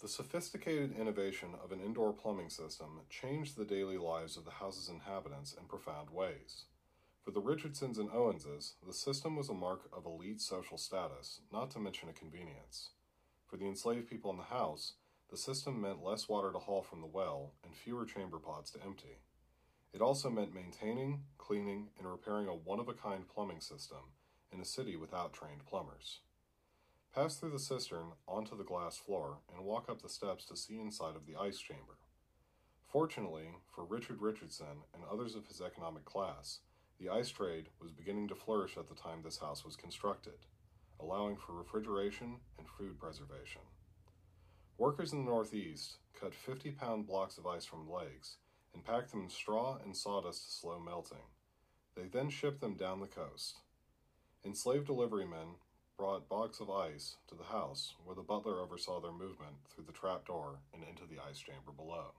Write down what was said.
The sophisticated innovation of an indoor plumbing system changed the daily lives of the house's inhabitants in profound ways. For the Richardsons and Owenses, the system was a mark of elite social status, not to mention a convenience. For the enslaved people in the house, the system meant less water to haul from the well and fewer chamber pots to empty. It also meant maintaining, cleaning, and repairing a one of a kind plumbing system in a city without trained plumbers. Pass through the cistern onto the glass floor and walk up the steps to see inside of the ice chamber. Fortunately for Richard Richardson and others of his economic class, the ice trade was beginning to flourish at the time this house was constructed, allowing for refrigeration and food preservation. Workers in the Northeast cut 50 pound blocks of ice from lakes and packed them in straw and sawdust to slow melting. They then shipped them down the coast. Enslaved delivery men brought blocks of ice to the house, where the butler oversaw their movement through the trap door and into the ice chamber below.